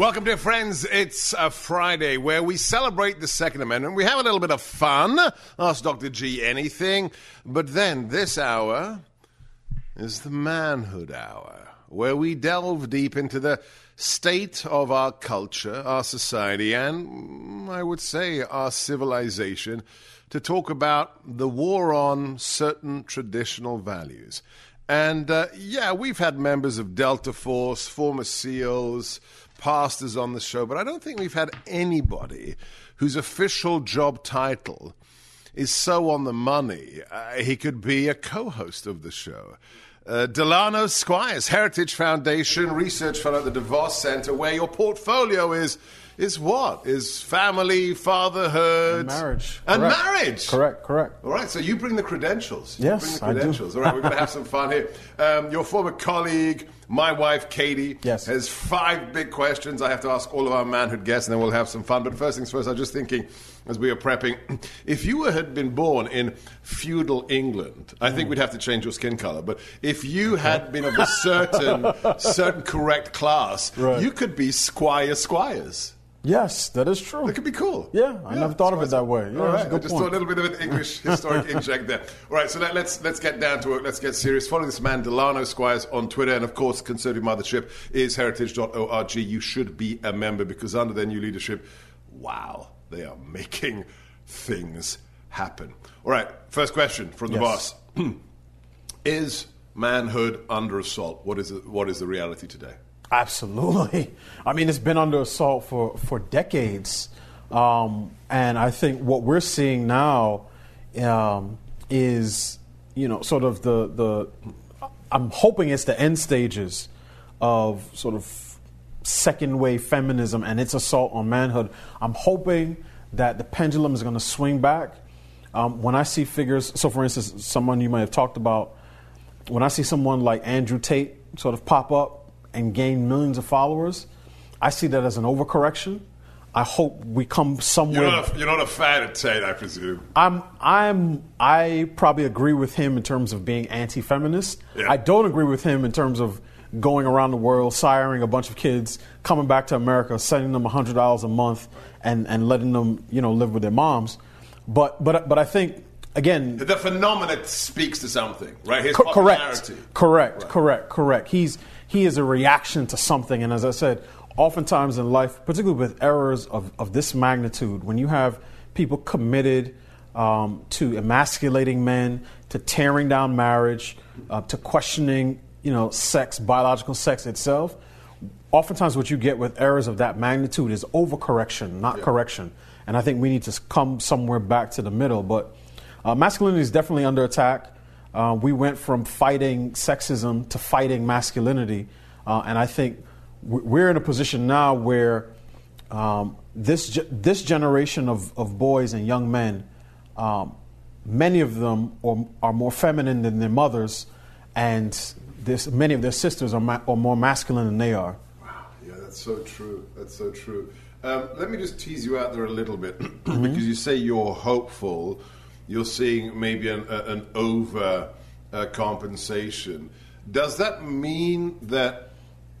Welcome, dear friends. It's a Friday where we celebrate the Second Amendment. We have a little bit of fun. Ask Dr. G anything. But then this hour is the manhood hour, where we delve deep into the state of our culture, our society, and I would say our civilization to talk about the war on certain traditional values. And uh, yeah, we've had members of Delta Force, former SEALs, pastors on the show, but I don't think we've had anybody whose official job title is so on the money uh, he could be a co-host of the show. Uh, Delano Squires, Heritage Foundation, research fellow at the DeVos Center, where your portfolio is is what? Is family, fatherhood, and marriage, and correct. marriage. Correct, correct. All right, so you bring the credentials. You Yes, bring the I do. All right, we're going to have some fun here. Um, your former colleague, my wife Katie, Yes. has five big questions. I have to ask all of our manhood guests, and then we'll have some fun. But first things first, I was just thinking as we were prepping, if you had been born in feudal England, I think mm. we'd have to change your skin color. But if you had been of a certain, certain correct class, Right. you could be Squire Squires. Yes, that is true. That could be cool. Yeah, I never thought of it that way. Yeah, All right, a good I just point. a little bit of an English historic inject there. All right, so let, let's let's get down to it. Let's get serious. Follow this man, Delano Squires, on Twitter, and of course, Conservative Mothership is heritage.org. You should be a member because under their new leadership, wow, they are making things happen. All right, first question from the Yes. boss: Is manhood under assault? What is it, what is the reality today? Absolutely. I mean, it's been under assault for, for decades. Um, and I think what we're seeing now um, is, you know, sort of the, the, I'm hoping it's the end stages of sort of second wave feminism and its assault on manhood. I'm hoping that the pendulum is going to swing back. Um, when I see figures, so for instance, someone you might have talked about, when I see someone like Andrew Tate sort of pop up and gain millions of followers, I see that as an overcorrection. I hope we come somewhere. You're not a, you're not a fan of Tate, I presume. I'm, I'm, I probably agree with him in terms of being anti-feminist. Yeah. I don't agree with him in terms of going around the world, siring a bunch of kids, coming back to America, sending them hundred dollars a month, and, and letting them, you know, live with their moms. But, but, but I think again, The phenomenon speaks to something, right? His Co- correct, correct, Right. correct, correct. He's he is a reaction to something, and as I said, oftentimes in life, particularly with errors of, of this magnitude, when you have people committed um, to emasculating men, to tearing down marriage, uh, to questioning, you know, sex, biological sex itself. Oftentimes, what you get with errors of that magnitude is overcorrection, not correction. And I think we need to come somewhere back to the middle. But uh, masculinity is definitely under attack. Uh, we went from fighting sexism to fighting masculinity. Uh, and I think we- we're in a position now where um, this, ge- this generation of, of boys and young men, um, many of them are, are more feminine than their mothers, and this, many of their sisters are, ma- are more masculine than they are. Wow, yeah, that's so true. That's so true. Um, let me just tease you out there a little bit Mm-hmm. because you say you're hopeful. You're seeing maybe an, a- an over uh, compensation. Does that mean that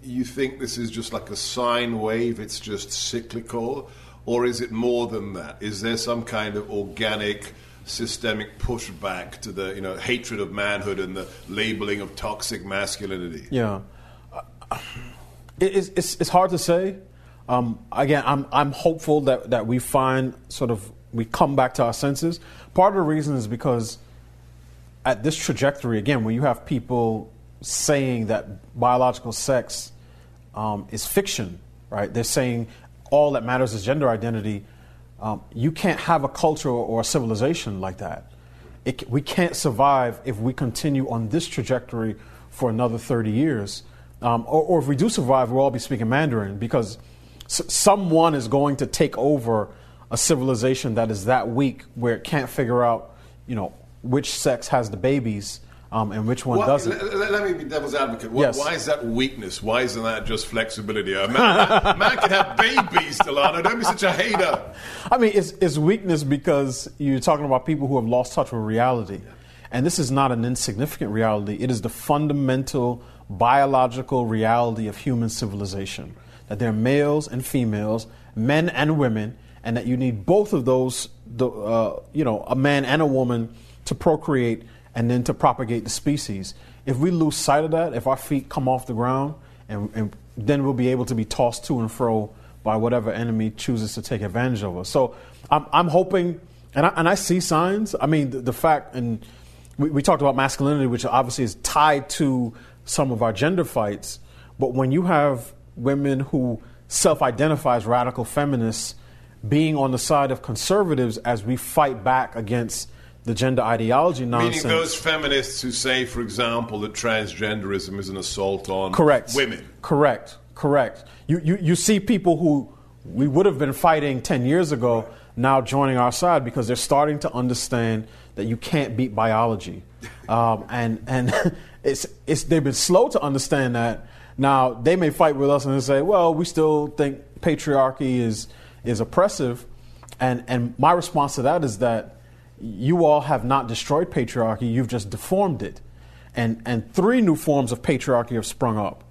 you think this is just like a sine wave? It's just cyclical, or is it more than that? Is there some kind of organic? Systemic pushback to the you know hatred of manhood and the labeling of toxic masculinity. Yeah, Uh, it's, it's it's hard to say. Um, again, I'm I'm hopeful that that we find sort of we come back to our senses. Part of the reason is because at this trajectory, again, when you have people saying that biological sex um, is fiction, right? They're saying all that matters is gender identity. Um, you can't have a culture or a civilization like that. It, we can't survive if we continue on this trajectory for another 30 years. Um, or, or, if we do survive, we'll all be speaking Mandarin because s- someone is going to take over a civilization that is that weak where it can't figure out, you know, which sex has the babies um, and which one What- doesn't. Let, let me be devil's advocate. Why, Yes. why is that weakness? Why isn't that just flexibility? A man, man can have babies, Delano. Don't be such a hater. I mean, it's, it's weakness because you're talking about people who have lost touch with reality. And this is not an insignificant reality, it is the fundamental biological reality of human civilization. That there are males and females, men and women, and that you need both of those, the, uh, you know, a man and a woman to procreate and then to propagate the species. If we lose sight of that, if our feet come off the ground, and, and then we'll be able to be tossed to and fro by whatever enemy chooses to take advantage of us. So I'm, I'm hoping, and I, and I see signs. I mean, the, the fact, and we, we talked about masculinity, which obviously is tied to some of our gender fights. But when you have women who self identify as radical feminists being on the side of conservatives as we fight back against the gender ideology nonsense. Meaning those feminists who say, for example, that transgenderism is an assault on Correct. women. Correct. Correct. You, you, you see people who we would have been fighting 10 years ago now joining our side because they're starting to understand that you can't beat biology. Um, and and it's, it's, they've been slow to understand that. Now, they may fight with us and say, well, we still think patriarchy is, is oppressive. And, and my response to that is that you all have not destroyed patriarchy, you've just deformed it. And, and three new forms of patriarchy have sprung up.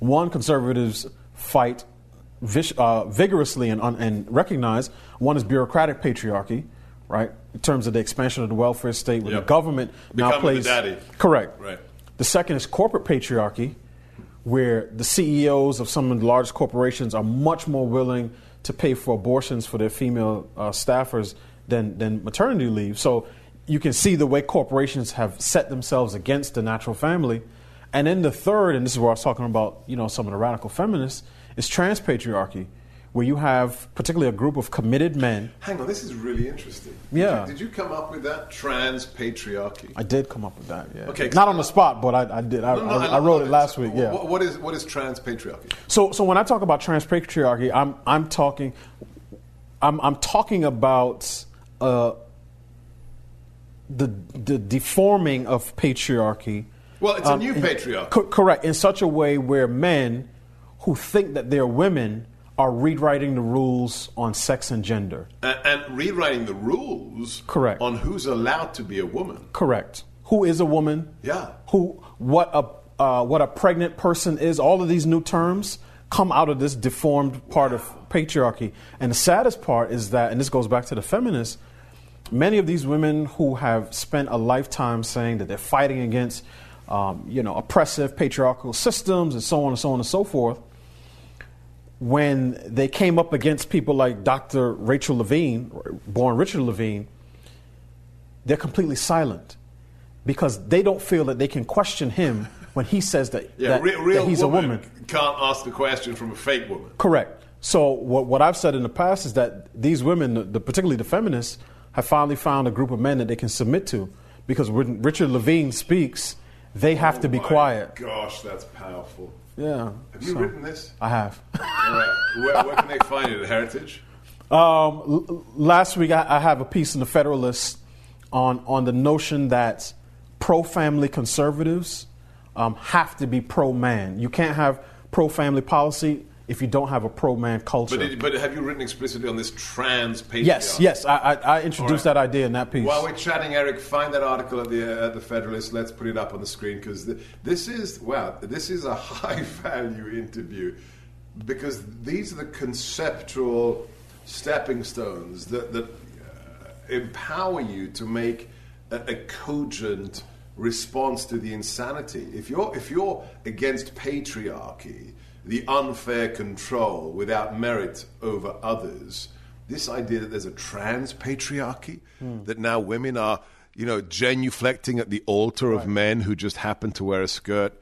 One, conservatives fight vis- uh, vigorously and, un- and recognize. One is bureaucratic patriarchy, right? In terms of the expansion of the welfare state, where Yep. the government now Becoming the plays. daddy. Correct. Right. The second is corporate patriarchy, where the CEOs of some of the largest corporations are much more willing to pay for abortions for their female uh, staffers than, than maternity leave. So you can see the way corporations have set themselves against the natural family. And then the third, and this is where I was talking about, you know, some of the radical feminists, is trans patriarchy, where you have particularly a group of committed men. Hang on, this is really interesting. Did Yeah. you- Did you, come up with that trans patriarchy? I did come up with that, yeah. Okay, Not on the spot, but I, I did. I, No, no, I, I wrote it last week, yeah. wh- what is what is trans patriarchy? So, so when I talk about trans patriarchy, I'm I'm talking, I'm I'm talking about uh, the the deforming of patriarchy. Well, it's a um, new in- patriarchy. co- correct, in such a way where men who think that they're women are rewriting the rules on sex and gender. and, and rewriting the rules Correct. on who's allowed to be a woman. Correct. Who is a woman? Yeah. Who what a uh, what a pregnant person is? All of these new terms come out of this deformed part of patriarchy. And the saddest part is that, and this goes back to the feminists. Many of these women who have spent a lifetime saying that they're fighting against, um, you know, oppressive patriarchal systems and so on and so on and so forth, when they came up against people like Dr. Rachel Levine, born Richard Levine, they're completely silent because they don't feel that they can question him when he says that, Yeah, that, re- real that he's woman a woman. can't ask the question from a fake woman. Correct. So what, what I've said in the past is that these women, the, the- particularly the feminists, have finally found a group of men that they can submit to because when Richard Levine speaks, they have to be Oh quiet. Gosh, that's powerful. Yeah. Have you So- written this? I have. All right. Where, where can they find it? Heritage? Um, l- last week, I, I have a piece in the Federalist on on the notion that pro-family conservatives um, have to be pro-man. You can't have pro-family policy if you don't have a pro-man culture. But, did, but have you written explicitly on this trans patriarchy? yes, yes, I, I, I introduced right. that idea in that piece. While we're chatting, Eric, find that article at the uh, at the Federalist. Let's put it up on the screen because th- this is wow, this is a high value interview because these are the conceptual stepping stones that that uh, empower you to make a, a cogent response to the insanity. If you're if you're against patriarchy, the unfair control without merit over others this idea that there's a trans patriarchy, hmm. that now women are, you know, genuflecting at the altar of men who just happen to wear a skirt.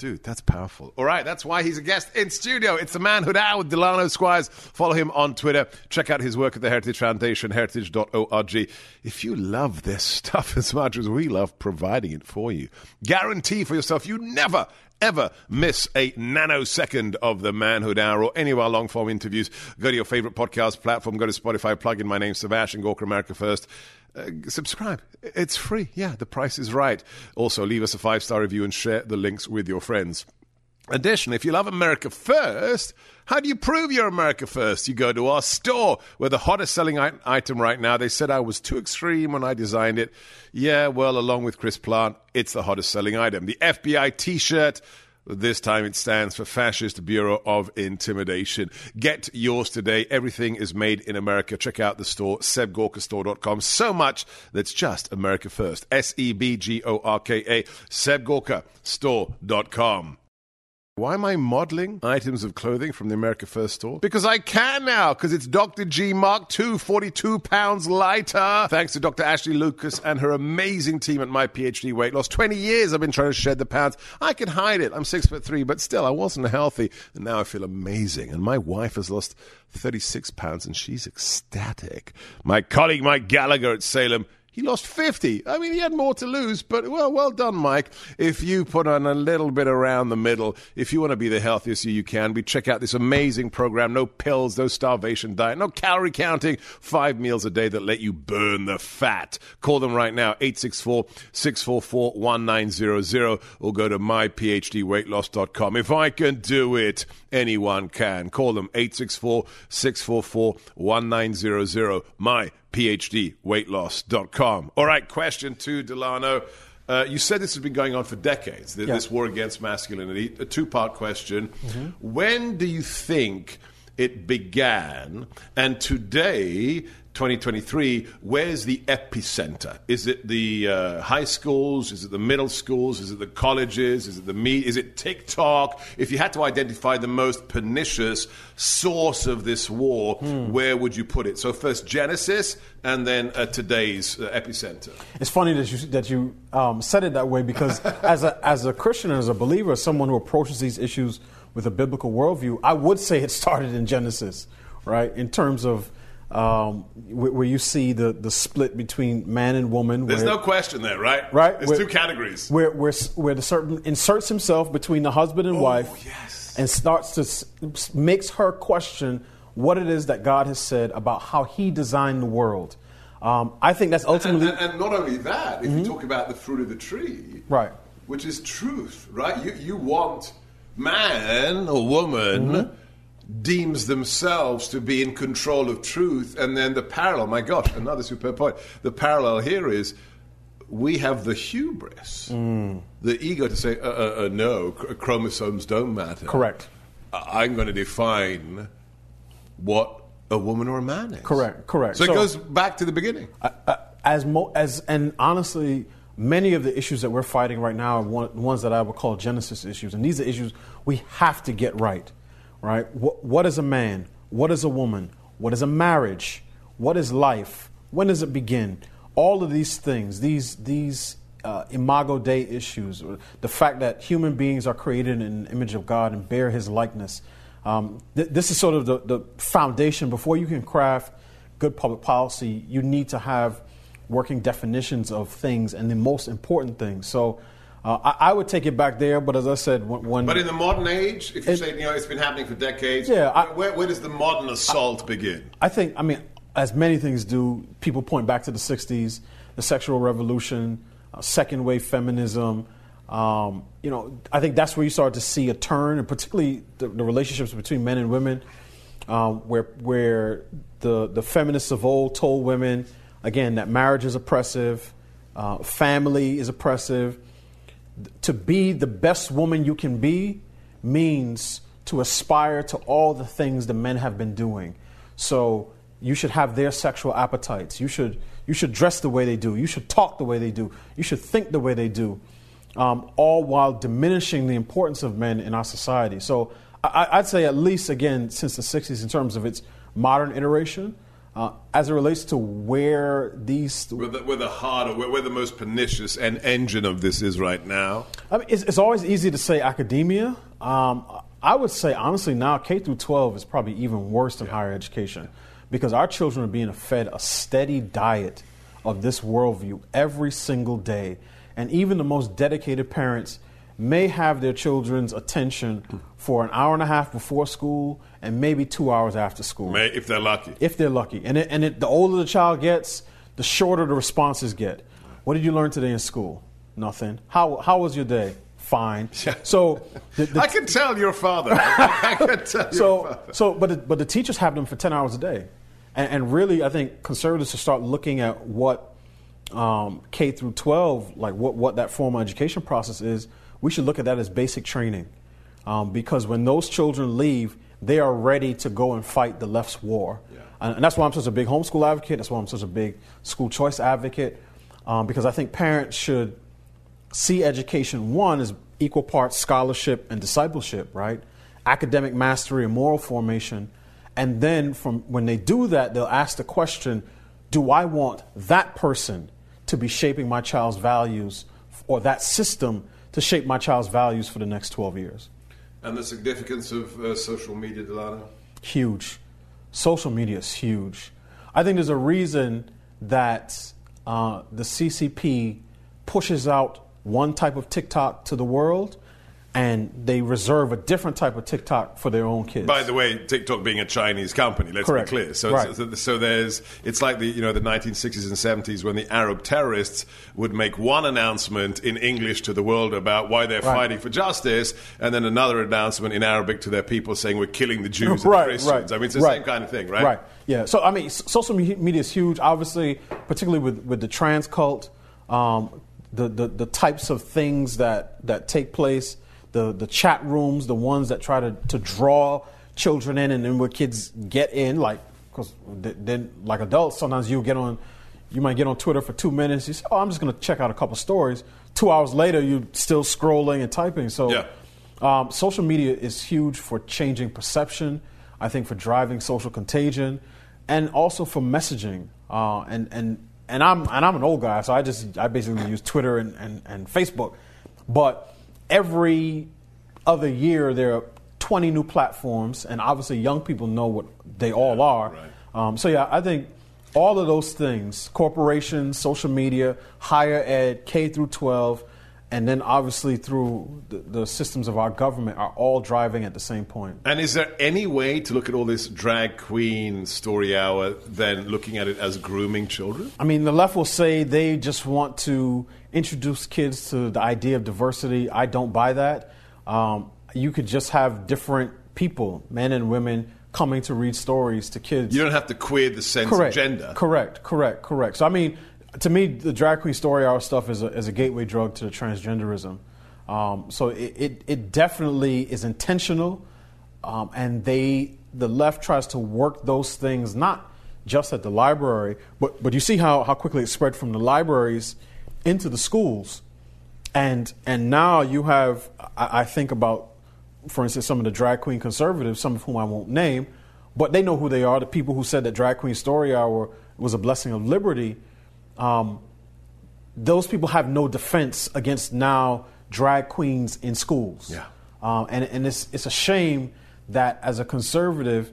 Dude, that's powerful. All right, that's why he's a guest in studio. It's the Manhood Hour with Delano Squires. Follow him on Twitter. Check out his work at the Heritage Foundation, heritage.org. If you love this stuff as much as we love providing it for you, guarantee for yourself you never, ever miss a nanosecond of the Manhood Hour or any of our long form interviews, go to your favorite podcast platform, go to Spotify, plug in my name, Sebastian Gorka, America First. Uh, subscribe. It's free. Yeah, the price is right. Also, leave us a five star review and share the links with your friends. Additionally, if you love America First, how do you prove you're America First? You go to our store. We're the hottest selling item right now. They said I was too extreme when I designed it. Yeah, well, along with Chris Plante, it's the hottest selling item. The FBI t shirt. This time it stands for Fascist Bureau of Intimidation. Get yours today. Everything is made in America. Check out the store, sebgorkastore.com. So much that's just America First. S E B G O R K A, sebgorkastore.com. Why am I modeling items of clothing from the America First store? Because I can now, because it's Dr. G Mark II, 42 pounds lighter. Thanks to Dr. Ashley Lucas and her amazing team at My PhD Weight Loss. 20 years I've been trying to shed the pounds. I can hide it. I'm six foot three, but still, I wasn't healthy. And now I feel amazing. And my wife has lost 36 pounds and she's ecstatic. My colleague, Mike Gallagher at Salem, he lost 50. I mean, he had more to lose, but well, well done, Mike. If you put on a little bit around the middle, if you want to be the healthiest you can be, check out this amazing program. No pills, no starvation diet, no calorie counting, five meals a day that let you burn the fat. Call them right now, 864 644 1900, or go to myphdweightloss.com. If I can do it, anyone can. Call them 864 644 1900. My PhDweightloss.com. All right, question two, Delano. Uh, you said this has been going on for decades, th- Yeah. this war against masculinity. A two part question. When do you think it began? And today, 2023, where's the epicenter? Is it the uh, high schools? Is it the middle schools? Is it the colleges? Is it the me? Is it TikTok? If you had to identify the most pernicious source of this war, where would you put it? So first Genesis, and then uh, today's uh, epicenter. It's funny that you that you um, said it that way because as a as a Christian and as a believer, as someone who approaches these issues with a biblical worldview, I would say it started in Genesis, right? In terms of um, where, where you see the the split between man and woman. There's where, no question there, right? right. There's where- two categories. Where where where the certain inserts himself between the husband and wife, Oh, yes. and starts to makes her question what it is that God has said about how He designed the world. Um, I think that's ultimately and, and not only that, if you talk about the fruit of the tree, Mm-hmm. Right. which is truth, right? You, you want man or woman Mm-hmm. Deems themselves to be in control of truth, and then the parallel, my gosh, another super point. The parallel here is we have the hubris, Mm. the ego to say, uh, uh, uh, no, chromosomes don't matter. correct. I'm going to define what a woman or a man is. Correct, correct. So, So- it goes back to the beginning. Uh, as mo- as and honestly, many of the issues that we're fighting right now are one, ones that I would call Genesis issues, and these are issues we have to get right. Right? What, what is a man? What is a woman? What is a marriage? What is life? When does it begin? All of these things, these these uh, imago Dei issues, the fact that human beings are created in the image of God and bear His likeness. Um, th- this is sort of the, the foundation. Before you can craft good public policy, you need to have working definitions of things and the most important things. So uh, I, I would take it back there, but as I said, when, when But in the modern age, if you It- say you know it's been happening for decades, Yeah, I- where, where does the modern assault begin? I think, I mean, as many things do, people point back to the 60s, the sexual revolution, uh, second wave feminism. Um, you know, I think that's where you start to see a turn, and particularly the, the relationships between men and women, um, where, where the, the feminists of old told women, again, that marriage is oppressive, uh, family is oppressive. To be the best woman you can be means to aspire to all the things the men have been doing. So you should have their sexual appetites. You should you should dress the way they do. You should talk the way they do. You should think the way they do. Um, all while diminishing the importance of men in our society. So I, I'd say at least again since the '60s in terms of its modern iteration, Uh, as it relates to where these, where the, where the heart, where, where the most pernicious and engine of this is right now. I mean, it's, it's always easy to say academia. Um, I would say honestly now K through 12 is probably even worse than yeah. higher education because our children are being fed a steady diet of this worldview every single day, and even the most dedicated parents may have their children's attention for an hour and a half before school and maybe two hours after school. May, if they're lucky. If they're lucky. And, it, and it, the older the child gets, the shorter the responses get. What did you learn today in school? Nothing. How, how was your day? Fine. So the, the I can tell your father. I can tell so, father. So, but, the, but the teachers have them for 10 hours a day. And, and really, I think conservatives should start looking at what um, K through 12, like what, what that formal education process is – we should look at that as basic training. Um, because when those children leave, they are ready to go and fight the left's war. Yeah. And, and, that's why I'm such a big homeschool advocate. That's why I'm such a big school choice advocate. Um, because I think parents should see education, one, as equal parts scholarship and discipleship, right? Academic mastery and moral formation. And then from when they do that, they'll ask the question do I want that person to be shaping my child's values or that system to shape my child's values for the next 12 years. And the significance of uh, social media, Delano? Huge. Social media is huge. I think there's a reason that uh, the CCP pushes out one type of TikTok to the world and they reserve a different type of TikTok for their own kids. By the way, TikTok being a Chinese company, let's Correct. be clear. So, right. so, so, there's it's like the you know the 1960s and 70s when the Arab terrorists would make one announcement in English to the world about why they're right. fighting for justice, and then another announcement in Arabic to their people saying we're killing the Jews and right, the Christians. I mean, it's the same kind of thing, right? Right. Yeah. So I mean, social media is huge. Obviously, particularly with with the trans cult, um, the, the the types of things that that take place the, the chat rooms, the ones that try to, to draw children in and then where kids get in, like, because then, like adults, sometimes you get on, you might get on Twitter for two minutes. You say, oh, I'm just going to check out a couple stories. Two hours later, you're still scrolling and typing. So, yeah. um, social media is huge for changing perception. I think for driving social contagion, and also for messaging. Uh, and and and I'm and I'm an old guy, so I just I basically use Twitter and, and, and Facebook. But every other year there are 20 new platforms, and obviously young people know what they all are. Right. Um, so yeah, I think all of those things, corporations, social media, higher ed, K through 12, and then obviously through the, the, systems of our government are all driving at the same point. And is there any way to look at all this drag queen story hour than looking at it as grooming children? I mean, the left will say they just want to introduce kids to the idea of diversity. I don't buy that. Um, you could just have different people, men and women, coming to read stories to kids. You don't have to queer the sense correct, of gender. Correct, correct, correct. So, I mean, to me, the drag queen story hour stuff is a, is a gateway drug to the transgenderism. Um, so it, it, it, definitely is intentional, um, and they the left tries to work those things not just at the library, but but you see how, how quickly it spread from the libraries into the schools, and and now you have I, I think about, for instance, some of the drag queen conservatives, some of whom I won't name, but they know who they are. The people who said that drag queen story hour was a blessing of liberty um, those people have no defense against now drag queens in schools. Yeah. Um, and and it's, it's a shame that as a conservative,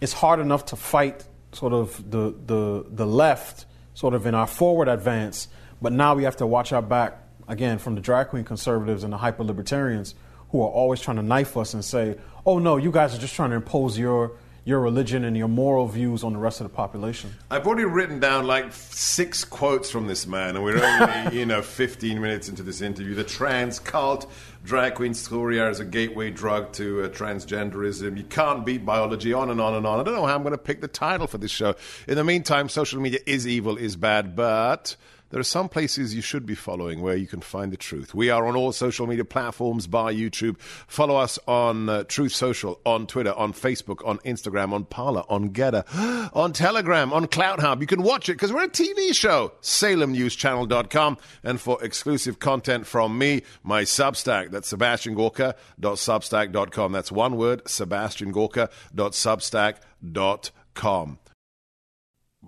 it's hard enough to fight sort of the, the, the left sort of in our forward advance, but now we have to watch our back again from the drag queen conservatives and the hyper libertarians who are always trying to knife us and say, oh no, you guys are just trying to impose your your religion and your moral views on the rest of the population. I've already written down like six quotes from this man, and we're only, you know, 15 minutes into this interview. The trans cult, drag queen story as a gateway drug to uh, transgenderism. You can't beat biology, on and on and on. I don't know how I'm going to pick the title for this show. In the meantime, social media is evil, is bad, but there are some places you should be following where you can find the truth. We are on all social media platforms by YouTube. Follow us on uh, Truth Social, on Twitter, on Facebook, on Instagram, on Parler, on Gettr, on Telegram, on CloutHub. You can watch it because we're a TV show. SalemNewsChannel.com. And for exclusive content from me, my Substack, that's SebastianGorka.substack.com. That's one word, SebastianGorka.substack.com.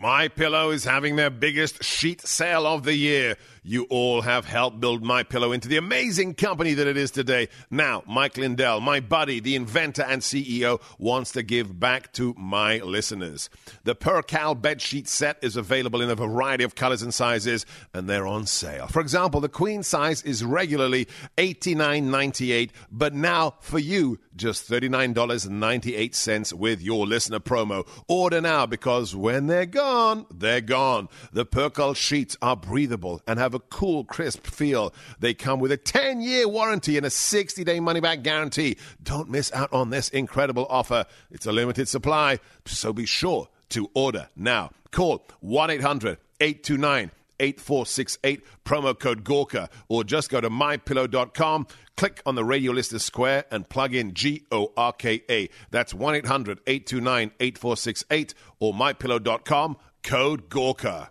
My Pillow is having their biggest sheet sale of the year. You all have helped build My Pillow into the amazing company that it is today. Now, Mike Lindell, my buddy, the inventor and CEO, wants to give back to my listeners. The Percale bed sheet set is available in a variety of colors and sizes, and they're on sale. For example, the queen size is regularly $89.98, but now for you, just $39.98 with your listener promo. Order now because when they're gone, they're gone. The Percale sheets are breathable and have a cool, crisp feel. They come with a 10 year warranty and a 60 day money back guarantee. Don't miss out on this incredible offer. It's a limited supply, so be sure to order now. Call 1 800 829 8468, promo code Gorka, or just go to mypillow.com, click on the radio listener square, and plug in G O R K A. That's 1 800 829 8468 or mypillow.com, code Gorka.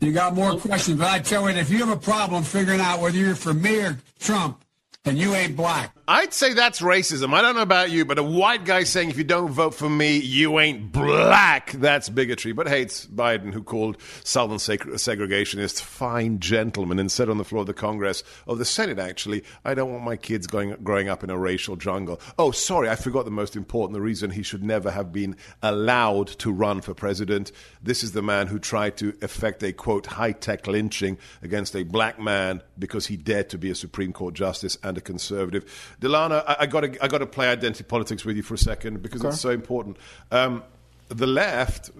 You got more questions, but I tell you, if you have a problem figuring out whether you're for me or Trump, then you ain't black. I'd say that's racism. I don't know about you, but a white guy saying, if you don't vote for me, you ain't black, that's bigotry. But hey, it's Biden who called Southern seg- segregationists fine gentlemen and said on the floor of the Congress, of the Senate actually, I don't want my kids going, growing up in a racial jungle. Oh, sorry, I forgot the most important, the reason he should never have been allowed to run for president. This is the man who tried to effect a, quote, high tech lynching against a black man because he dared to be a Supreme Court justice and a conservative. Delano, I, I got to I got to play identity politics with you for a second because Okay. it's so important. Um, the left,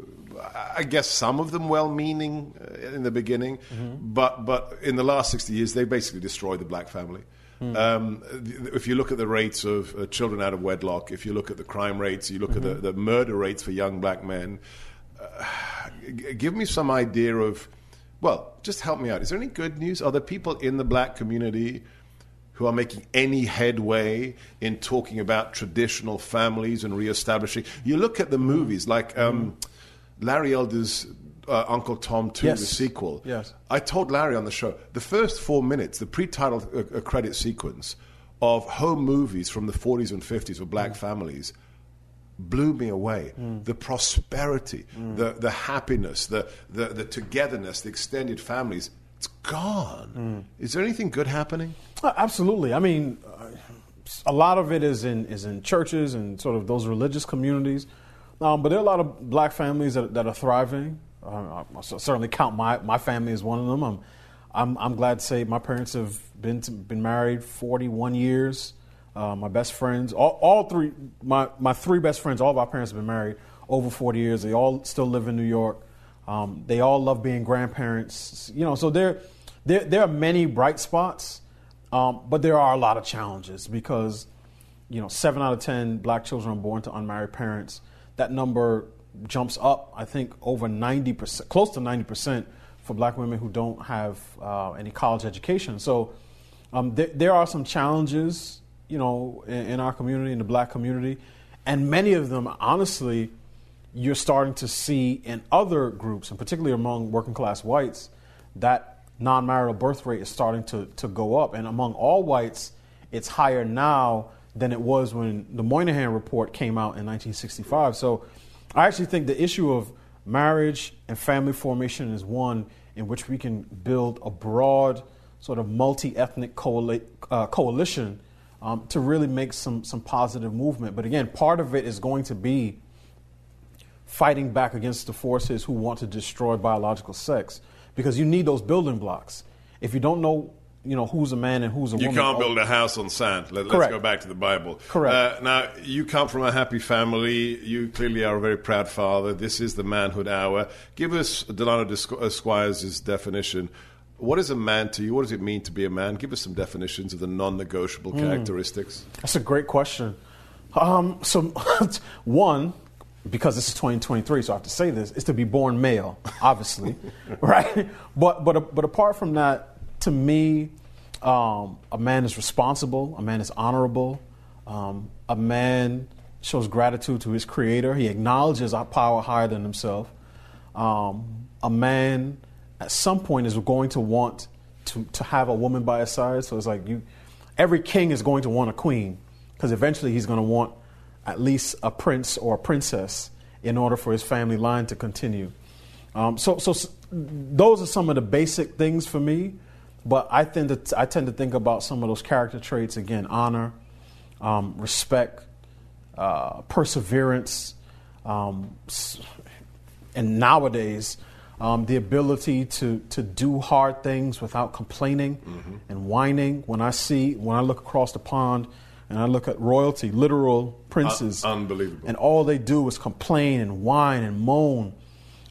I guess some of them well-meaning uh, in the beginning, but but in the last sixty years, they basically destroyed the black family. Um, if you look at the rates of uh, children out of wedlock, if you look at the crime rates, you look at the, the murder rates for young black men. Uh, g- give me some idea of, well, just help me out. Is there any good news? Are there people in the black community? Who are making any headway in talking about traditional families and reestablishing. You look at the movies like um, Larry Elder's uh, Uncle Tom 2, Yes. the sequel. Yes. I told Larry on the show the first four minutes, the pre-title uh, uh, credit sequence of home movies from the 40s and 50s with black families blew me away. The prosperity, the, the happiness, the, the, the togetherness, the extended families, it's gone. Is there anything good happening? Uh, Absolutely. I mean, uh, a lot of it is in is in churches and sort of those religious communities, um, but there are a lot of black families that, that are thriving. Uh, I certainly count my, my family as one of them. I'm, I'm I'm glad to say my parents have been to, been married 41 years. Uh, my best friends, all, all three, my, my three best friends, all of our parents have been married over 40 years. They all still live in New York. Um, they all love being grandparents. You know, so there, there, there are many bright spots, um, but there are a lot of challenges because, you know, seven out of 10 black children are born to unmarried parents. That number jumps up, I think, over 90%, close to 90% for black women who don't have uh, any college education. So um, there, there are some challenges, you know, in, in our community, in the black community, and many of them, honestly, you're starting to see in other groups, and particularly among working class whites, that non marital birth rate is starting to, to go up. And among all whites, it's higher now than it was when the Moynihan report came out in 1965. So I actually think the issue of marriage and family formation is one in which we can build a broad, sort of multi ethnic uh, coalition um, to really make some, some positive movement. But again, part of it is going to be fighting back against the forces who want to destroy biological sex because you need those building blocks. If you don't know, you know who's a man and who's a You woman. You can't oh, build a house on sand. Let, us go back to the Bible. Correct. Uh, now, you come from a happy family. You clearly are a very proud father. This is the manhood hour. Give us Delano Disqu- uh, definition. What is a man to you? What does it mean to be a man? Give us some definitions of the non negotiable Hmm. characteristics. That's a great question. Um, so, one, because this is 2023, so I have to say this, is to be born male, obviously, right? But but but apart from that, to me, um, a man is responsible. A man is honorable. Um, a man shows gratitude to his creator. He acknowledges a power higher than himself. Um, a man, at some point, is going to want to, to have a woman by his side. So it's like you, every king is going to want a queen because eventually he's going to want at least a prince or a princess in order for his family line to continue. Um, so, so those are some of the basic things for me. But I tend to I tend to think about some of those character traits again: honor, um, respect, uh, perseverance, um, and nowadays um, the ability to to do hard things without complaining and whining. When I see when I look across the pond and I look at royalty, literal princes, Un- unbelievable. and all they do is complain and whine and moan.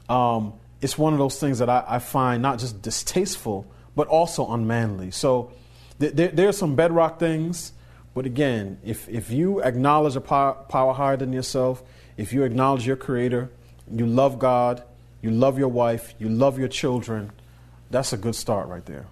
Um, it's one of those things that I, I find not just distasteful, but also unmanly. So th- there, there are some bedrock things, but again, if, if you acknowledge a power, power higher than yourself, if you acknowledge your creator, you love God, you love your wife, you love your children, that's a good start right there.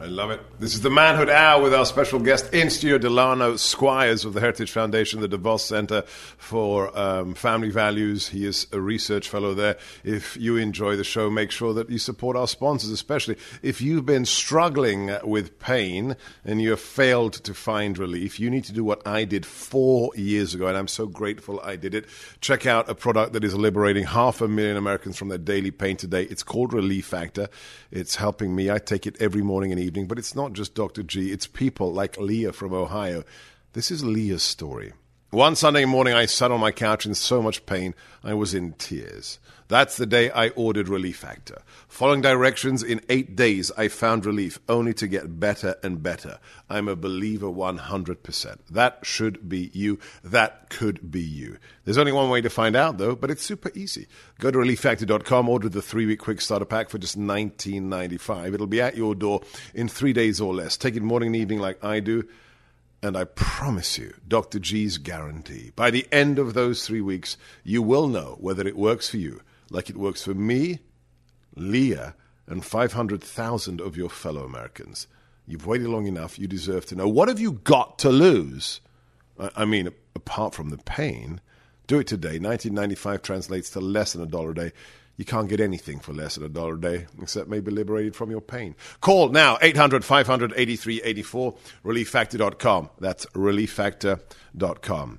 I love it. This is the Manhood Hour with our special guest in studio, Delano Squires of the Heritage Foundation, the DeVos Center for um, Family Values. He is a research fellow there. If you enjoy the show, make sure that you support our sponsors, especially if you've been struggling with pain and you have failed to find relief. You need to do what I did four years ago, and I'm so grateful I did it. Check out a product that is liberating half a million Americans from their daily pain today. It's called Relief Factor. It's helping me. I take it every morning and evening, but it's not just Dr. G, it's people like Leah from Ohio. This is Leah's story. One Sunday morning, I sat on my couch in so much pain, I was in tears. That's the day I ordered Relief Factor. Following directions, in eight days, I found relief, only to get better and better. I'm a believer 100%. That should be you. That could be you. There's only one way to find out, though, but it's super easy. Go to relieffactor.com, order the three week quick starter pack for just $19.95. It'll be at your door in three days or less. Take it morning and evening like I do. And I promise you, Dr. G's guarantee, by the end of those three weeks, you will know whether it works for you, like it works for me, Leah, and 500,000 of your fellow Americans. You've waited long enough, you deserve to know. What have you got to lose? I mean, apart from the pain, do it today. 1995 translates to less than a dollar a day. You can't get anything for less than a dollar a day, except maybe liberated from your pain. Call now, 800 500 8384, relieffactor.com. That's relieffactor.com.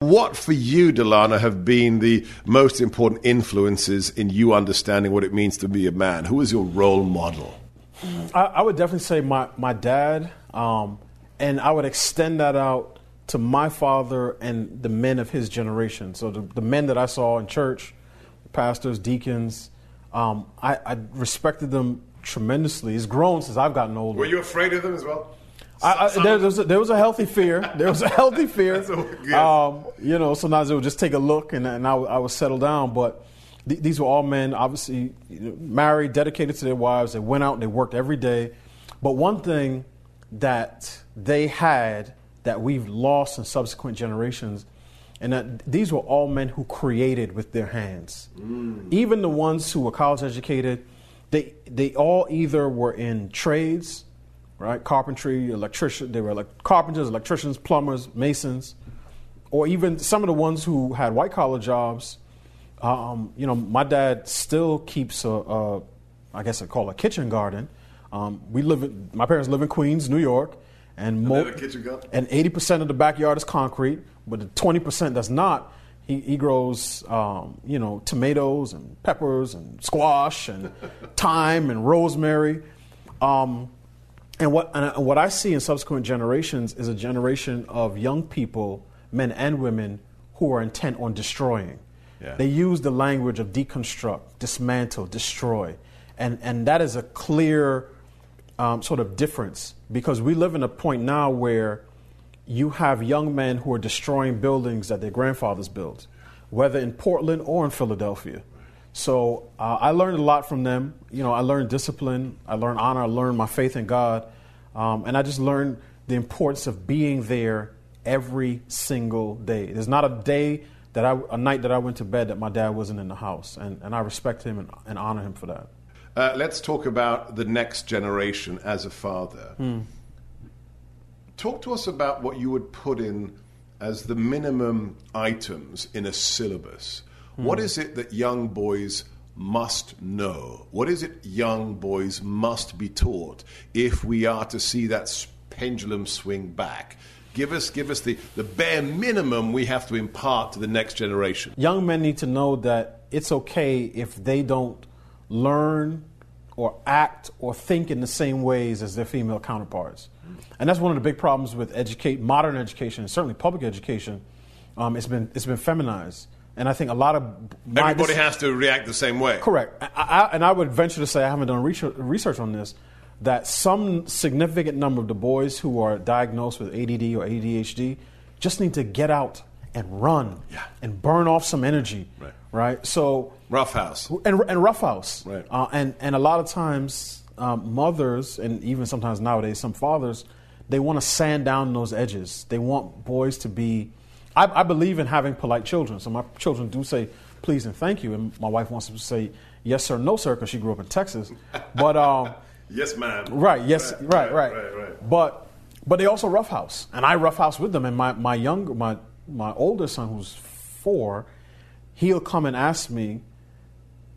What for you, Delano, have been the most important influences in you understanding what it means to be a man? Who is your role model? I, I would definitely say my, my dad, um, and I would extend that out to my father and the men of his generation. So the, the men that I saw in church, pastors, deacons, um, I, I respected them tremendously. It's grown since I've gotten older. Were you afraid of them as well? I, I, there, there was a, there was a healthy fear. There was a healthy fear. Um, you know, sometimes it would just take a look and, and I, would- I would settle down. But th- these were all men, obviously married, dedicated to their wives. They went out, and they worked every day. But one thing that they had that we've lost in subsequent generations, and that these were all men who created with their hands. Even the ones who were college educated, they they all either were in trades, right? Carpentry, electrician. They were like carpenters, electricians, plumbers, masons, or even some of the ones who had white collar jobs. Um, you know, my dad still keeps a, a I guess I call it a kitchen garden. Um, we live. In, my parents live in Queens, New York, and they have a kitchen garden? and eighty percent of the backyard is concrete, but the twenty percent that's not. He, he grows, um, you know, tomatoes and peppers and squash and thyme and rosemary. Um, and what and what I see in subsequent generations is a generation of young people, men and women, who are intent on destroying. Yeah. They use the language of deconstruct, dismantle, destroy. And, and that is a clear um, sort of difference because we live in a point now where you have young men who are destroying buildings that their grandfathers built, whether in Portland or in Philadelphia. So uh, I learned a lot from them. You know, I learned discipline, I learned honor, I learned my faith in God, um, and I just learned the importance of being there every single day. There's not a day that I, a night that I went to bed that my dad wasn't in the house, and, and I respect him and, and honor him for that. Uh, let's talk about the next generation as a father. Hmm. Talk to us about what you would put in as the minimum items in a syllabus. What is it that young boys must know? What is it young boys must be taught if we are to see that pendulum swing back? Give us, give us the, the bare minimum we have to impart to the next generation. young men need to know that it's okay if they don't learn or act or think in the same ways as their female counterparts. And that's one of the big problems with educate modern education and certainly public education. Um, it's been it's been feminized, and I think a lot of Everybody has to react the same way. Correct. I, I, and I would venture to say, I haven't done research, research on this, that some significant number of the boys who are diagnosed with ADD or ADHD just need to get out and run Yeah. and burn off some energy. Right. Right? So, Roughhouse. and, and roughhouse. Right. Uh, and, and a lot of times, um, mothers, and even sometimes nowadays, some fathers, they want to sand down those edges. They want boys to be. I, I believe in having polite children. So my children do say please and thank you. And my wife wants to say yes, sir, no, sir, because she grew up in Texas. But, um, Yes, ma'am. right, yes, right, right. right, right. But, but they also roughhouse. And I roughhouse with them. And my, my younger, my, my older son, who's four, he'll come and ask me,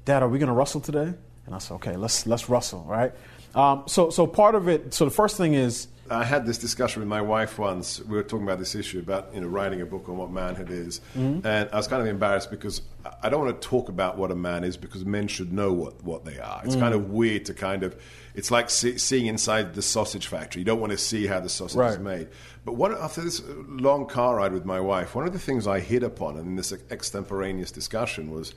Dad, are we going to wrestle today? And I said, okay, let's let's wrestle, right? Um, so so part of it. So the first thing is I had this discussion with my wife once. We were talking about this issue about you know writing a book on what manhood is, Mm-hmm. and I was kind of embarrassed because I- don't want to talk about what a man is because men should know what, what they are. It's Mm. kind of weird to kind of. It's like see, seeing inside the sausage factory. You don't want to see how the sausage is made. But one, after this long car ride with my wife, one of the things I hit upon in this extemporaneous discussion was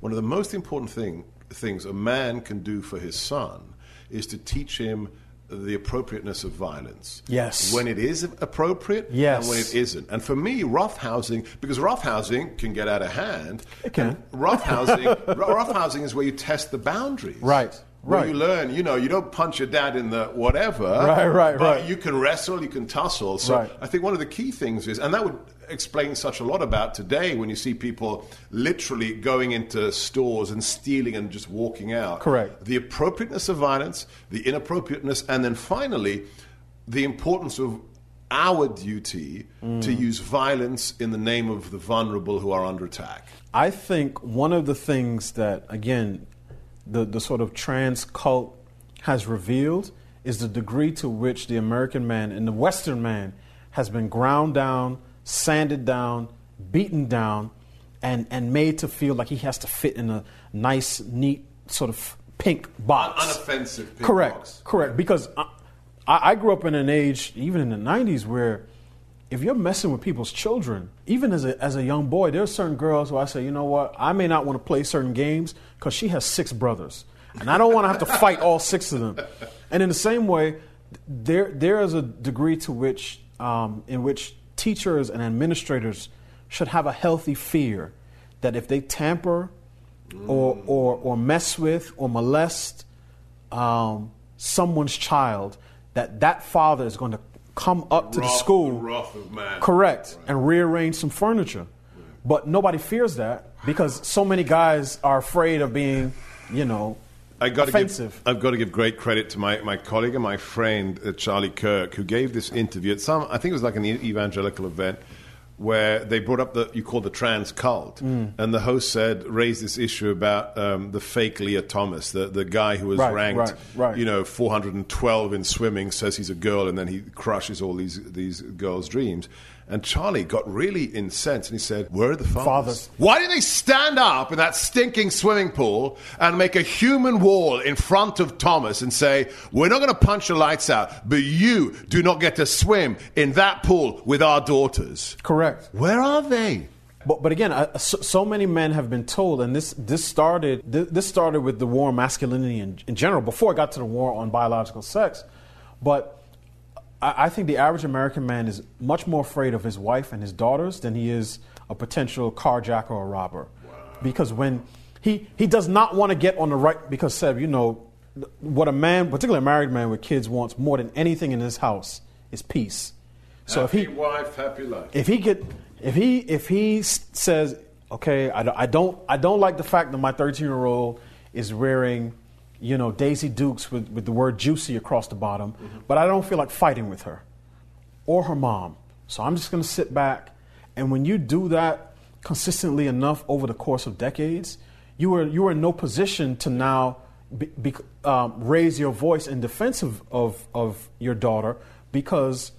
one of the most important thing, things a man can do for his son is to teach him the appropriateness of violence. Yes. When it is appropriate Yes. and when it isn't. And for me, roughhousing, because roughhousing can get out of hand. It can. Roughhousing, roughhousing is where you test the boundaries. Right, Where right. you learn, you know, you don't punch your dad in the whatever. Right, right, but right. You can wrestle, you can tussle. So Right. I think one of the key things is, and that would explain such a lot about today when you see people literally going into stores and stealing and just walking out. Correct. The appropriateness of violence, the inappropriateness, and then finally, the importance of our duty Mm. to use violence in the name of the vulnerable who are under attack. I think one of the things that, again, the, the sort of trans cult has revealed is the degree to which the American man and the Western man has been ground down, sanded down, beaten down, and, and made to feel like he has to fit in a nice, neat, sort of pink box. Unoffensive. pink Correct, box. correct. Because I, I grew up in an age, even in the '90s, where if you're messing with people's children, even as a as a young boy, there are certain girls who I say, you know what, I may not want to play certain games because she has six brothers, and I don't want to have to fight all six of them. And in the same way, there there is a degree to which um, in which teachers and administrators should have a healthy fear that if they tamper or, or, or mess with or molest um, someone's child, that that father is going to come up to the school, the wrath of correct, and rearrange some furniture. But nobody fears that because so many guys are afraid of being, you know, I got offensive. To give, I've got to give great credit to my, my colleague and my friend uh, Charlie Kirk, who gave this interview at some. I think it was like an evangelical event where they brought up the you call the trans cult, Mm. and the host said raised this issue about um, the fake Lia Thomas, the the guy who was Right, ranked, right, right. you know, 412 in swimming, says he's a girl, and then he crushes all these these girls' dreams. And Charlie got really incensed, and he said, "Where are the fathers? Fathers. Why do they stand up in that stinking swimming pool and make a human wall in front of Thomas and say, We're not going to punch the lights out, but you do not get to swim in that pool with our daughters? correct. Where are they? But but again, uh, so, so, many men have been told, and this this started this, this started with the war on masculinity in, in, general before it got to the war on biological sex. But I, I, think the average American man is much more afraid of his wife and his daughters than he is a potential carjacker or a robber, wow. because when he he does not want to get on the right because Seb, you know, what a man, particularly a married man with kids, wants more than anything in his house is peace. So happy if he wife, happy life. If he get if he if he says, okay, I, I don't I don't like the fact that my 13 year old is wearing, you know, Daisy Dukes with, with the word juicy across the bottom, mm-hmm. but I don't feel like fighting with her or her mom. So I'm just going to sit back. And when you do that consistently enough over the course of decades, you are you are in no position to now be, be, um, raise your voice in defense of, of, of your daughter because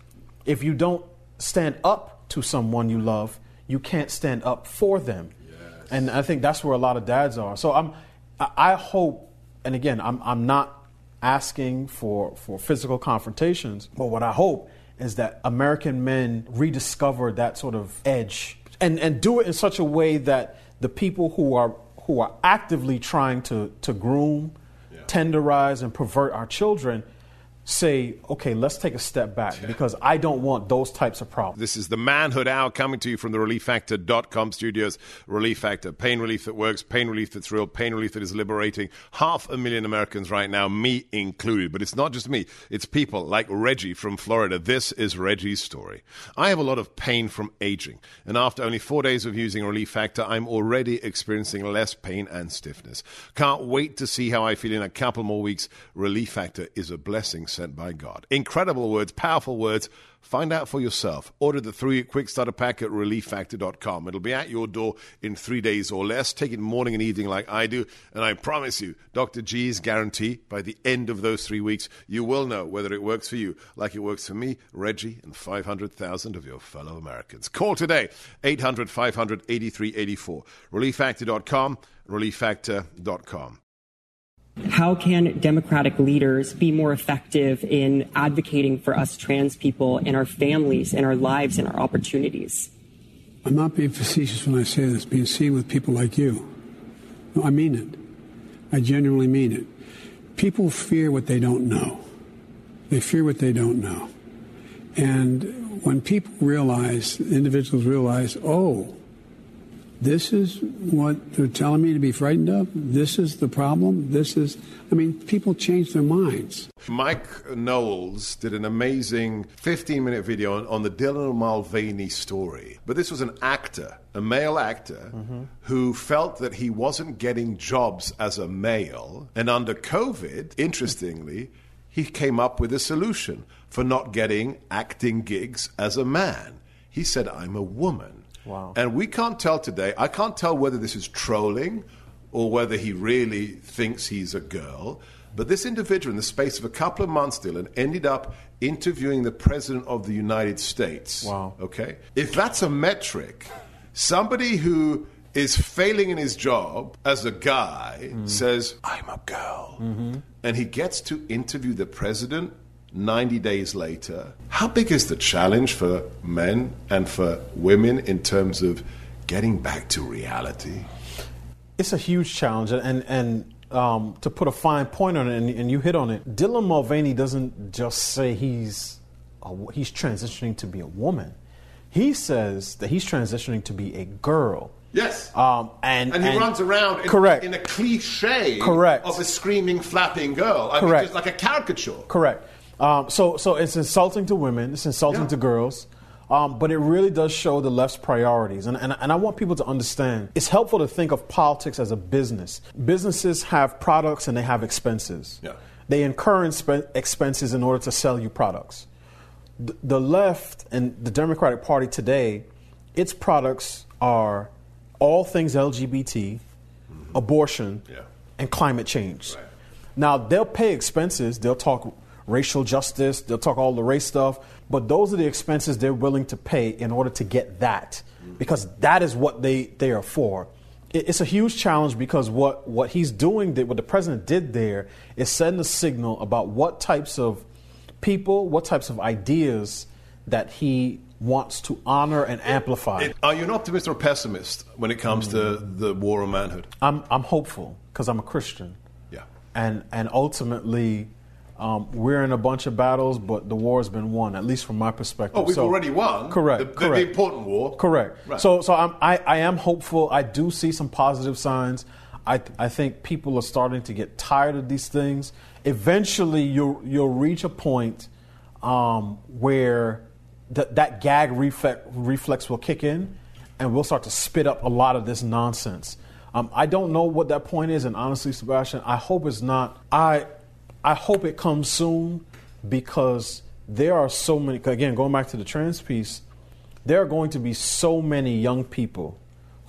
if you don't stand up to someone you love, you can't stand up for them. Yes. And I think that's where a lot of dads are. So I'm, I hope, and again, I'm, I'm not asking for, for physical confrontations, but what I hope is that American men rediscover that sort of edge and, and do it in such a way that the people who are, who are actively trying to, to groom, yeah. tenderize, and pervert our children – say, okay, let's take a step back because I don't want those types of problems. This is the Manhood Hour coming to you from the ReliefFactor.com studios. Relief Factor, pain relief that works, pain relief that's real, pain relief that is liberating. Half a million Americans right now, me included. But it's not just me, it's people like Reggie from Florida. This is Reggie's story. I have a lot of pain from aging, and after only four days of using Relief Factor, I'm already experiencing less pain and stiffness. Can't wait to see how I feel in a couple more weeks. Relief Factor is a blessing sent by God. Incredible words, powerful words. Find out for yourself. Order the three quick starter pack at relieffactor.com. It'll be at your door in three days or less. Take it morning and evening like I do. And I promise you, Dr. G's guarantee by the end of those three weeks, you will know whether it works for you like it works for me, Reggie, and 500,000 of your fellow Americans. Call today, 800 500 8384. Relieffactor.com, relieffactor.com. How can Democratic leaders be more effective in advocating for us trans people and our families and our lives and our opportunities? I'm not being facetious when I say this, being seen with people like you. No, I mean it. I genuinely mean it. People fear what they don't know. They fear what they don't know. And when people realize, individuals realize, oh, this is what they're telling me to be frightened of. This is the problem. This is, I mean, people change their minds. Mike Knowles did an amazing 15 minute video on, on the Dylan Mulvaney story. But this was an actor, a male actor, mm-hmm. who felt that he wasn't getting jobs as a male. And under COVID, interestingly, he came up with a solution for not getting acting gigs as a man. He said, I'm a woman. Wow. And we can't tell today, I can't tell whether this is trolling or whether he really thinks he's a girl. But this individual, in the space of a couple of months, Dylan, ended up interviewing the President of the United States. Wow. Okay? If that's a metric, somebody who is failing in his job as a guy mm. says, I'm a girl. Mm-hmm. And he gets to interview the President 90 days later. How big is the challenge for men and for women in terms of getting back to reality? It's a huge challenge, and and um, to put a fine point on it, and, and, you hit on it. Dylan Mulvaney doesn't just say he's a, he's transitioning to be a woman. He says that he's transitioning to be a girl. Yes. Um, and, and he and runs around in, correct. in a cliche correct. of a screaming, flapping girl. I correct. Mean, just like a caricature. Correct. Um, so, so it's insulting to women. It's insulting yeah. to girls. Um, but it really does show the left's priorities. And, and, and, I want people to understand it's helpful to think of politics as a business. Businesses have products and they have expenses. Yeah. They incur expenses in order to sell you products. The, the left and the Democratic Party today, its products are all things LGBT, mm-hmm. abortion, yeah. and climate change. Right. Now, they'll pay expenses, they'll talk racial justice, they'll talk all the race stuff, but those are the expenses they're willing to pay in order to get that because that is what they, they are for. It's a huge challenge because what, what he's doing, that what the president did there, is sending a signal about what types of people, what types of ideas that he wants to honor and amplify. It, are you an optimist or a pessimist when it comes to the war on manhood? I'm, I'm hopeful because I'm a Christian. Yeah. And, and ultimately, um, we're in a bunch of battles, but the war has been won, at least from my perspective. Oh, we've So- already won. Correct. The, correct. the important war. Correct. Right. So, so I'm, I, I am hopeful. I do see some positive signs. I, I think people are starting to get tired of these things. Eventually, you'll, you'll reach a point um, where th- that gag reflex, reflex will kick in, and we'll start to spit up a lot of this nonsense. Um, I don't know what that point is, and honestly, Sebastian, I hope it's not. I, I hope it comes soon because there are so many. Again, going back to the trans piece, there are going to be so many young people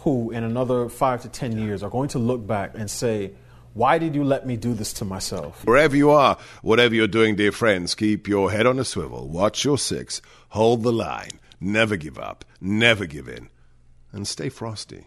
who, in another five to ten years, are going to look back and say, "Why did you let me do this to myself?" Wherever you are, whatever you're doing, dear friends, keep your head on a swivel, watch your six, hold the line, never give up, never give in, and stay frosty.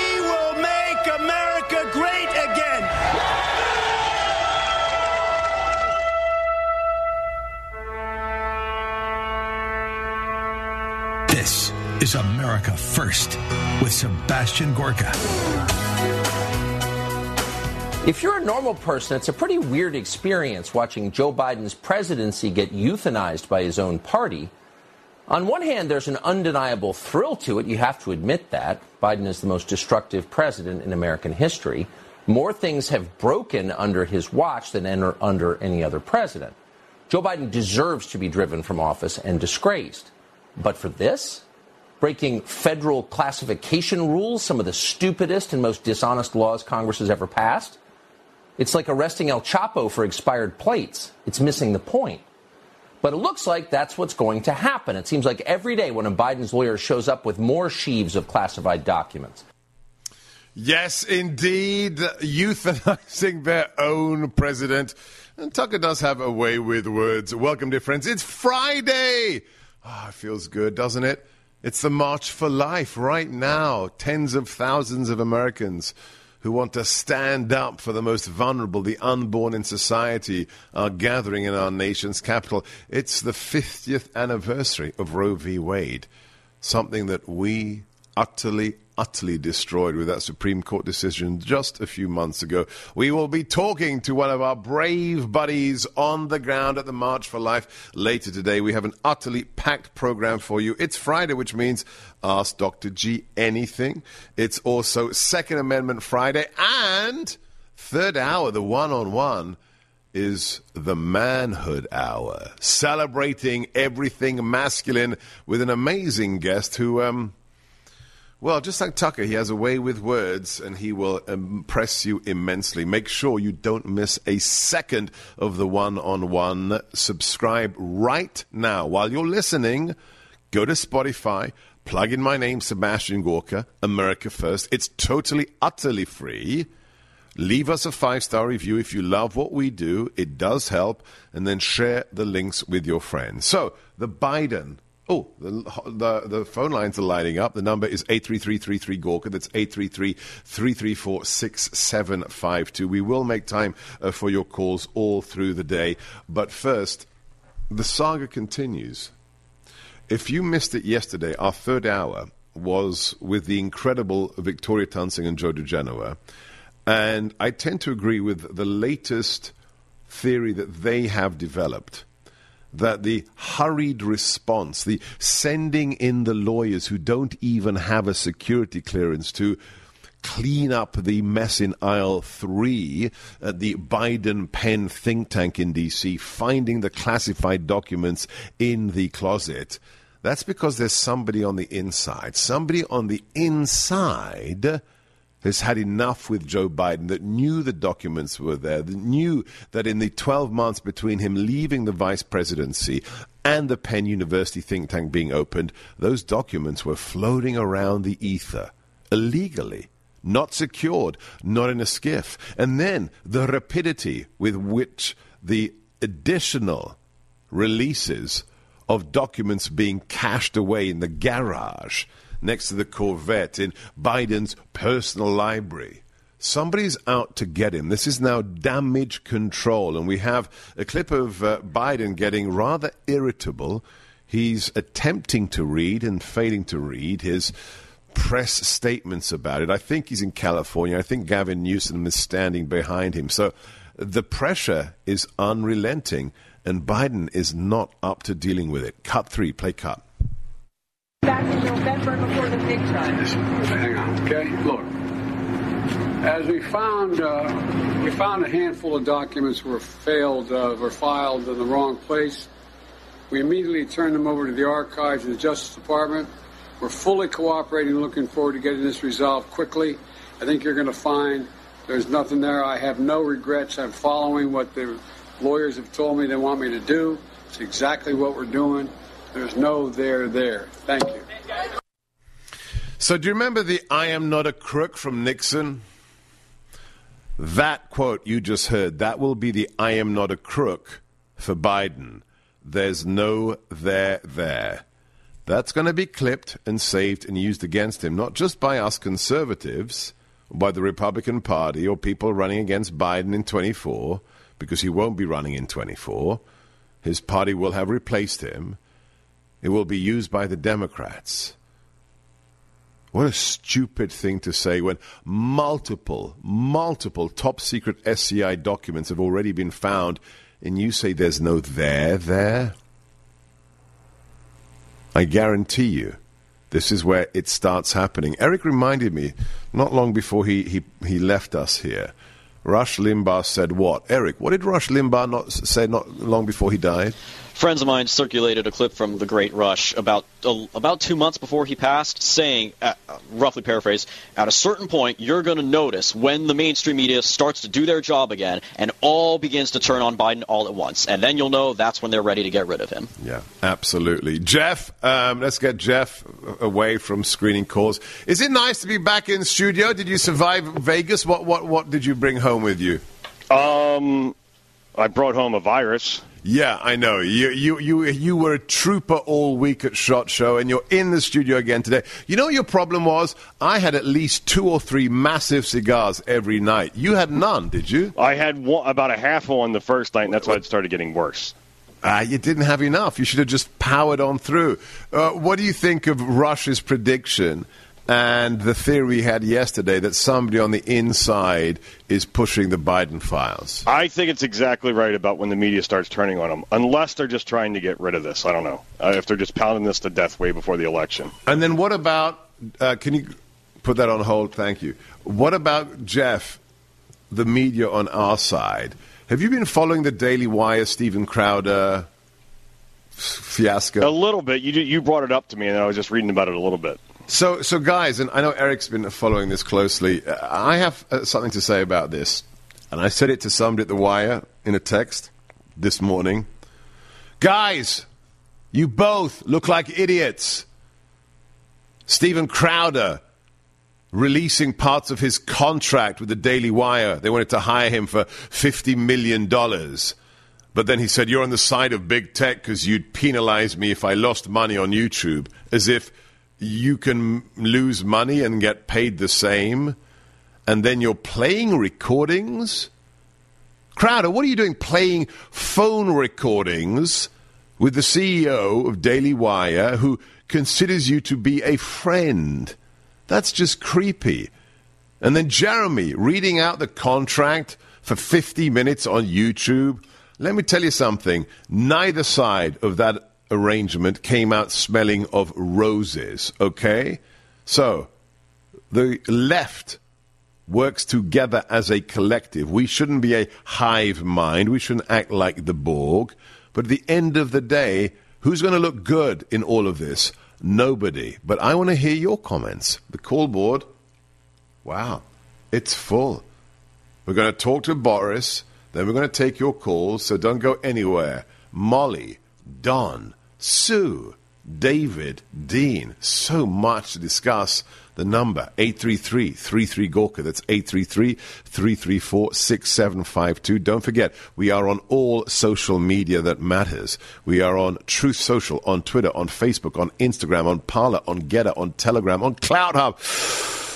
is America First with Sebastian Gorka. If you're a normal person, it's a pretty weird experience watching Joe Biden's presidency get euthanized by his own party. On one hand, there's an undeniable thrill to it. You have to admit that. Biden is the most destructive president in American history. More things have broken under his watch than under any other president. Joe Biden deserves to be driven from office and disgraced. But for this, breaking federal classification rules, some of the stupidest and most dishonest laws Congress has ever passed, it's like arresting El Chapo for expired plates. It's missing the point. But it looks like that's what's going to happen. It seems like every day one of Biden's lawyers shows up with more sheaves of classified documents. Yes, indeed, euthanizing their own president. And Tucker does have a way with words. Welcome, dear friends. It's Friday. Ah, it feels good, doesn't it? It's the March for Life right now. Tens of thousands of Americans who want to stand up for the most vulnerable, the unborn in society, are gathering in our nation's capital. It's the 50th anniversary of Roe v. Wade, something that we utterly, utterly destroyed with that Supreme Court decision just a few months ago. We will be talking to one of our brave buddies on the ground at the March for Life later today. We have an utterly packed program for you. It's Friday, which means Ask Dr. G anything. It's also Second Amendment Friday and third hour, the one on one is the manhood hour, celebrating everything masculine with an amazing guest who, um, well, just like Tucker, he has a way with words and he will impress you immensely. Make sure you don't miss a second of the one on one. Subscribe right now. While you're listening, go to Spotify, plug in my name, Sebastian Gorka, America First. It's totally, utterly free. Leave us a five star review if you love what we do. It does help. And then share the links with your friends. So, the Biden. Oh, the, the, the phone lines are lighting up. The number is 833 Gorka. That's 833 334 6752. We will make time uh, for your calls all through the day. But first, the saga continues. If you missed it yesterday, our third hour was with the incredible Victoria Toensing and Joe diGenova. And I tend to agree with the latest theory that they have developed that the hurried response, the sending in the lawyers who don't even have a security clearance to clean up the mess in aisle three at the Biden Penn think tank in D.C., finding the classified documents in the closet. That's because there's somebody on the inside. Somebody on the inside has had enough with Joe Biden that knew the documents were there, that knew that in the 12 months between him leaving the vice presidency and the Penn University think tank being opened, those documents were floating around the ether illegally. Not secured, not in a SCIF. And then the rapidity with which the additional releases of documents being cached away in the garage next to the Corvette in Biden's personal library. Somebody's out to get him. This is now damage control. And we have a clip of uh, Biden getting rather irritable. He's attempting to read and failing to read his press statements about it. I think he's in California. I think Gavin Newsom is standing behind him. So the pressure is unrelenting, and Biden is not up to dealing with it. Cut three, play cut back in November before the big trial. Hang on, okay? Look, as we found, uh, we found a handful of documents were failed, uh, were filed in the wrong place. We immediately turned them over to the archives and the Justice Department. We're fully cooperating, looking forward to getting this resolved quickly. I think you're going to find there's nothing there. I have no regrets. I'm following what the lawyers have told me they want me to do. It's exactly what we're doing. There's no there there. Thank you. So, do you remember the I am not a crook from Nixon? That quote you just heard, that will be the I am not a crook for Biden. There's no there there. That's going to be clipped and saved and used against him, not just by us conservatives, by the Republican Party, or people running against Biden in 24, because he won't be running in 24. His party will have replaced him. It will be used by the Democrats. What a stupid thing to say when multiple, multiple top secret SCI documents have already been found, and you say there's no there there? I guarantee you, this is where it starts happening. Eric reminded me not long before he, he, he left us here. Rush Limbaugh said what? Eric, what did Rush Limbaugh not say not long before he died? Friends of mine circulated a clip from the Great Rush about uh, about two months before he passed, saying, uh, roughly paraphrase, at a certain point, you're going to notice when the mainstream media starts to do their job again, and all begins to turn on Biden all at once, and then you'll know that's when they're ready to get rid of him. Yeah, absolutely. Jeff, um, let's get Jeff away from screening calls. Is it nice to be back in studio? Did you survive Vegas? What what what did you bring home with you? Um, I brought home a virus. Yeah, I know. You, you, you, you were a trooper all week at SHOT Show, and you're in the studio again today. You know what your problem was? I had at least two or three massive cigars every night. You had none, did you? I had one, about a half one the first night, and that's why it started getting worse. Uh, you didn't have enough. You should have just powered on through. Uh, what do you think of Rush's prediction and the theory we had yesterday that somebody on the inside is pushing the Biden files. I think it's exactly right about when the media starts turning on them, unless they're just trying to get rid of this. I don't know uh, if they're just pounding this to death way before the election. And then what about? Uh, can you put that on hold? Thank you. What about Jeff, the media on our side? Have you been following the Daily Wire, Steven Crowder? Fiasco. A little bit. You you brought it up to me, and I was just reading about it a little bit. So, so guys, and I know Eric's been following this closely. Uh, I have uh, something to say about this, and I said it to somebody at the Wire in a text this morning. Guys, you both look like idiots. Steven Crowder releasing parts of his contract with the Daily Wire. They wanted to hire him for $50 million. But then he said, You're on the side of big tech because you'd penalize me if I lost money on YouTube. As if you can lose money and get paid the same, and then you're playing recordings. Crowder, what are you doing playing phone recordings with the CEO of Daily Wire who considers you to be a friend? That's just creepy. And then Jeremy reading out the contract for 50 minutes on YouTube. Let me tell you something. Neither side of that arrangement came out smelling of roses, okay? So, the left works together as a collective. We shouldn't be a hive mind. We shouldn't act like the Borg. But at the end of the day, who's going to look good in all of this? Nobody. But I want to hear your comments. The call board, wow, it's full. We're going to talk to Boris, then we're going to take your calls, so don't go anywhere. Molly, Don, Sue, David, Dean, so much to discuss. The number 833 Gorka. That's 833 334 6752. Don't forget, we are on all social media that matters. We are on Truth Social, on Twitter, on Facebook, on Instagram, on Parler, on GETTR, on Telegram, on CloutHub.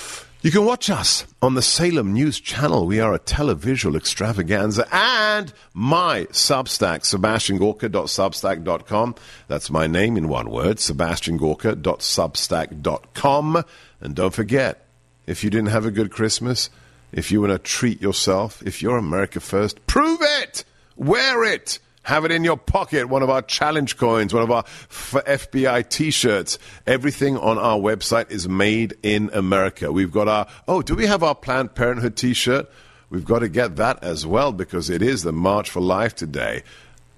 You can watch us on the Salem News Channel. We are a televisual extravaganza. And my Substack, sebastiangorka.substack.com. That's my name in one word, sebastiangorka.substack.com. And don't forget, if you didn't have a good Christmas, if you want to treat yourself, if you're America First, prove it! Wear it! Have it in your pocket, one of our challenge coins, one of our FBI t shirts. Everything on our website is made in America. We've got our, oh, do we have our Planned Parenthood t shirt? We've got to get that as well because it is the March for Life today.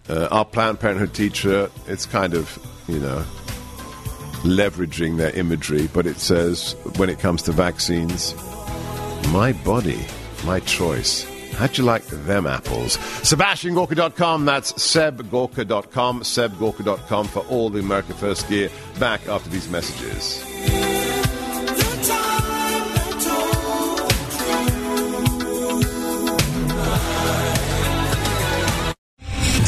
Uh, our Planned Parenthood t shirt, it's kind of, you know, leveraging their imagery, but it says when it comes to vaccines, my body, my choice. How'd you like them apples? SebastianGorka.com. That's SebGorka.com. SebGorka.com for all the America First gear. Back after these messages.